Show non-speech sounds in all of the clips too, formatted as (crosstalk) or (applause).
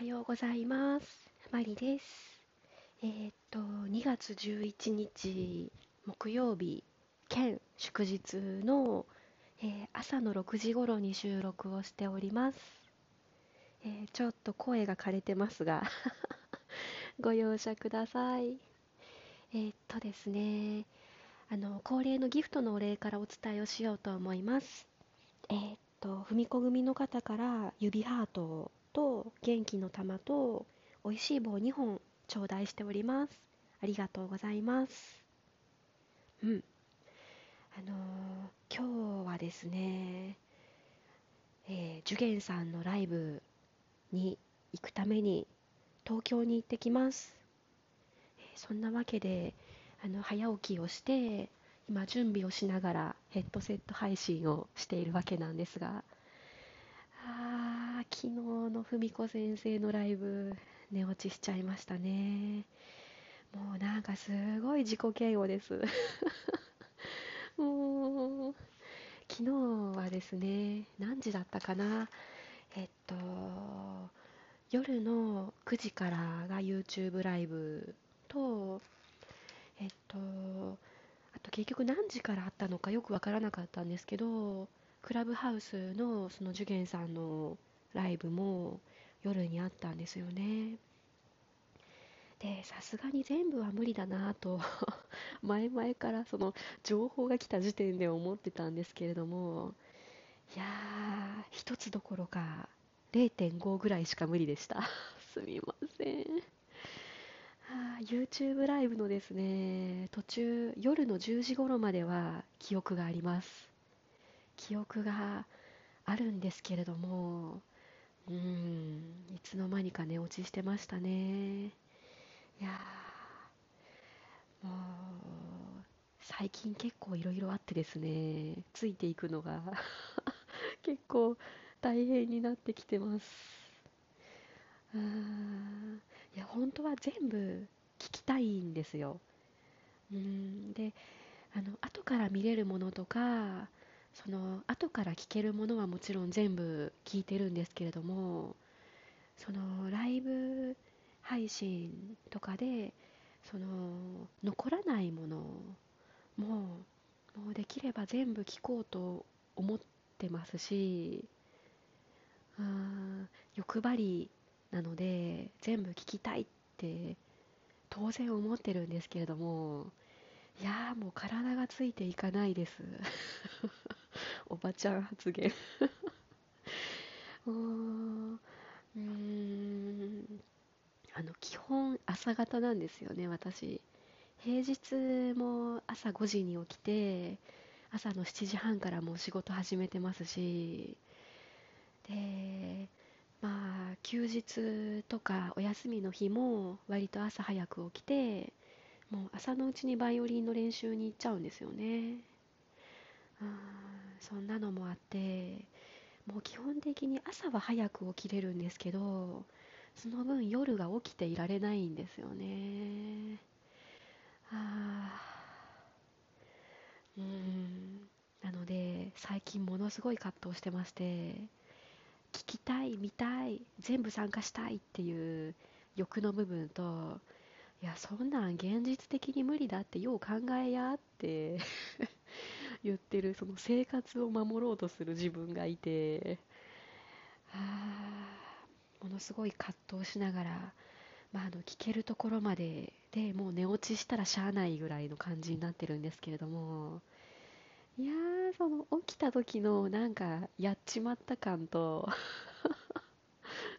はようございます。マリです。えーっと、2月11日木曜日兼祝日の、えー朝の6時頃に収録をしております。えーちょっと声が枯れてますが (laughs) ご容赦ください。えっとですね、あの、恒例のギフトのお礼からお伝えをしようと思います。えっと、踏み子組の方から指ハートと元気の玉と美味しい棒2本頂戴しております。ありがとうございます。うん。あのー今日はですね、えー、ジュゲンさんのライブに行くために東京に行ってきます。えーそんなわけで、あの、早起きをして、今準備をしながらヘッドセット配信をしているわけなんですが、昨日の文子先生のライブ、寝落ちしちゃいましたね。もうなんかすごい自己嫌悪です。(laughs) もう、昨日はですね、何時だったかな。えっと、夜の9時からが YouTube ライブと、えっと、あと結局何時からあったのかよくわからなかったんですけど、クラブハウスのそのジュゲンさんのライブも夜にあったんですよね。で、さすがに全部は無理だなと (laughs) 前々からその情報が来た時点で思ってたんですけれども、いやー、一つどころか0.5ぐらいしか無理でした。(laughs) すみません。あ YouTube ライブのですね、途中、夜の10時頃までは記憶があります。記憶があるんですけれども、うん、いつの間にか寝落ちしてましたね。いや、もう、最近結構いろいろあってですね、ついていくのが (laughs) 結構大変になってきてます。うーん、いや、本当は全部聞きたいんですよ。うん、で、あの、後から見れるものとか、その、後から聞けるものはもちろん全部聞いてるんですけれども、その、ライブ配信とかで、その、残らないものも、もうできれば全部聞こうと思ってますし、うーん、欲張りなので、全部聞きたいって当然思ってるんですけれども、いやもう体がついていかないです。(laughs) おばちゃん発言 (laughs) うーん、うんあの、基本朝方なんですよね、私。平日も朝5時に起きて、朝の7時半からもう仕事始めてますし、で、まあ、休日とかお休みの日も割と朝早く起きて、もう朝のうちにバイオリンの練習に行っちゃうんですよね。うーん、そんなのもあって、もう基本的に朝は早く起きれるんですけど、その分夜が起きていられないんですよね。あうん。なので、最近ものすごい葛藤してまして、聞きたい、見たい、全部参加したいっていう欲の部分と、いや、そんなん現実的に無理だってよう考えやって (laughs) 言ってる、その生活を守ろうとする自分がいて、あものすごい葛藤しながら、まあ、あの聞けるところまででもう寝落ちしたらしゃあないぐらいの感じになってるんですけれども、いや、その起きた時のなんかやっちまった感と、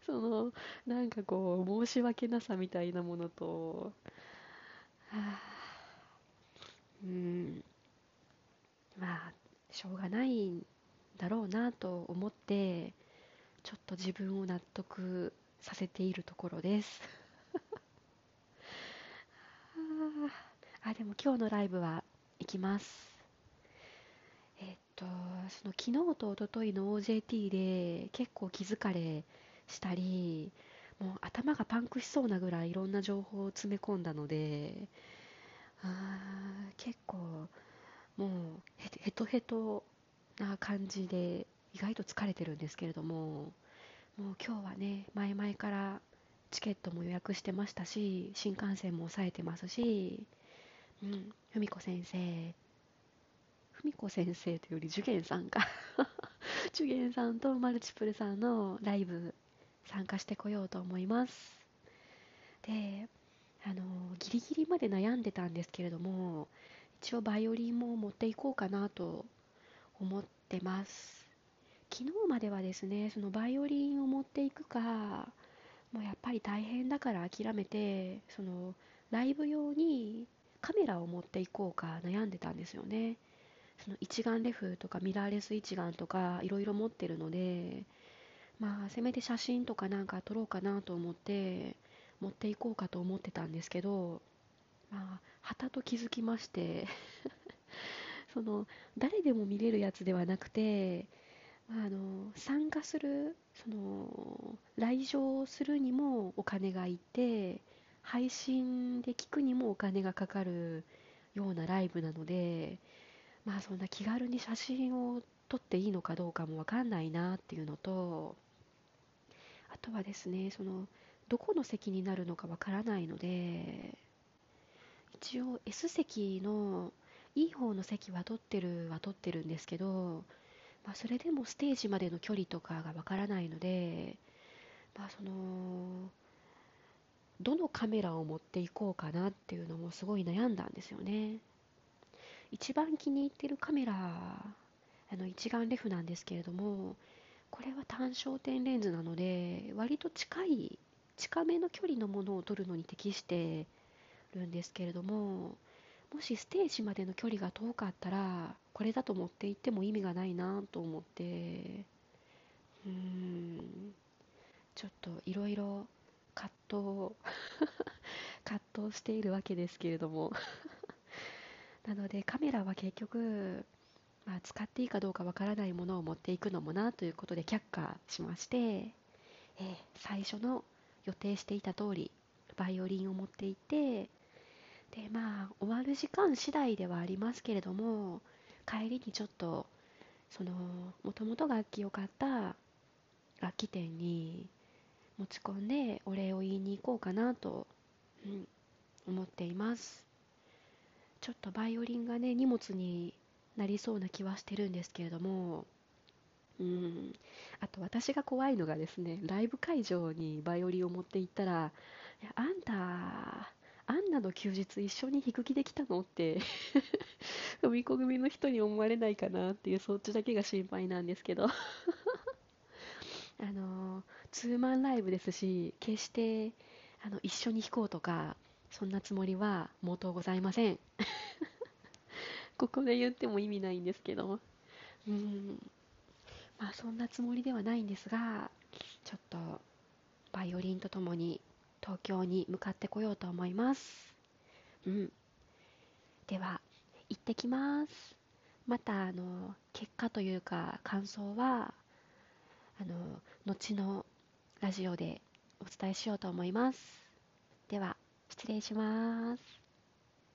(laughs) そのなんかこう申し訳なさみたいなものと、はあ、うん、まあ、しょうがないんだろうなと思って、ちょっと自分を納得させているところです。(laughs) ああ、でも今日のライブは行きます。えっと、その昨日と一昨日の OJT で結構気疲れしたり、もう頭がパンクしそうなぐらいいろんな情報を詰め込んだので、あー結構もうヘヘトヘトな感じで意外と疲れてるんですけれども、もう今日はね、前々からチケットも予約してましたし新幹線も抑えてますしうん文子先生文子先生というより受験さんか。(laughs) 受験さんとマルチプルさんのライブ参加してこようと思います。であのギリギリまで悩んでたんですけれども一応バイオリンも持っていこうかなと思ってます。昨日まではですねそのバイオリンを持っていくかもうやっぱり大変だから諦めてそのライブ用にカメラを持っていこうか悩んでたんですよね。その一眼レフとかミラーレス一眼とかいろいろ持ってるのでまあせめて写真とかなんか撮ろうかなと思って持っていこうかと思ってたんですけどまあはたと気づきまして (laughs) その誰でも見れるやつではなくてあの参加するその来場するにもお金がいて配信で聞くにもお金がかかるようなライブなのでまあそんな気軽に写真を撮っていいのかどうかもわかんないなっていうのとあとはですねそのどこの席になるのかわからないので一応 S 席のいい方の席は取ってるは取ってるんですけど、まあ、それでもステージまでの距離とかがわからないので、まあ、そのどのカメラを持っていこうかなっていうのもすごい悩んだんですよね。一番気に入ってるカメラあの一眼レフなんですけれどもこれは単焦点レンズなので割と近い近めの距離のものを撮るのに適してるんですけれどももしステージまでの距離が遠かったらこれだと持って行っても意味がないなと思ってうーんちょっといろいろ葛藤 (laughs) 葛藤しているわけですけれども。(laughs) なのでカメラは結局、まあ、使っていいかどうかわからないものを持っていくのもなということで却下しまして、えー、最初の予定していた通りバイオリンを持っていてでまあ終わる時間次第ではありますけれども帰りにちょっとそのもともと楽器を買った楽器店に持ち込んでお礼を言いに行こうかなと、うん、思っています。ちょっとバイオリンがね荷物になりそうな気はしてるんですけれどもうん。あと私が怖いのがですねライブ会場にバイオリンを持って行ったら「いやあんたアンナの休日一緒に弾く気できたのって (laughs) 踏み込みの人に思われないかなっていうそっちだけが心配なんですけど。(laughs) あのツーマンライブですし決してあの一緒に弾こうとかそんなつもりは毛頭ございません。ここで言っても意味ないんですけどうんまあそんなつもりではないんですがちょっとバイオリンとともに東京に向かってこようと思います。うん。では、行ってきます。また、あの、結果というか、感想は、あの、後のラジオでお伝えしようと思います。では、失礼します。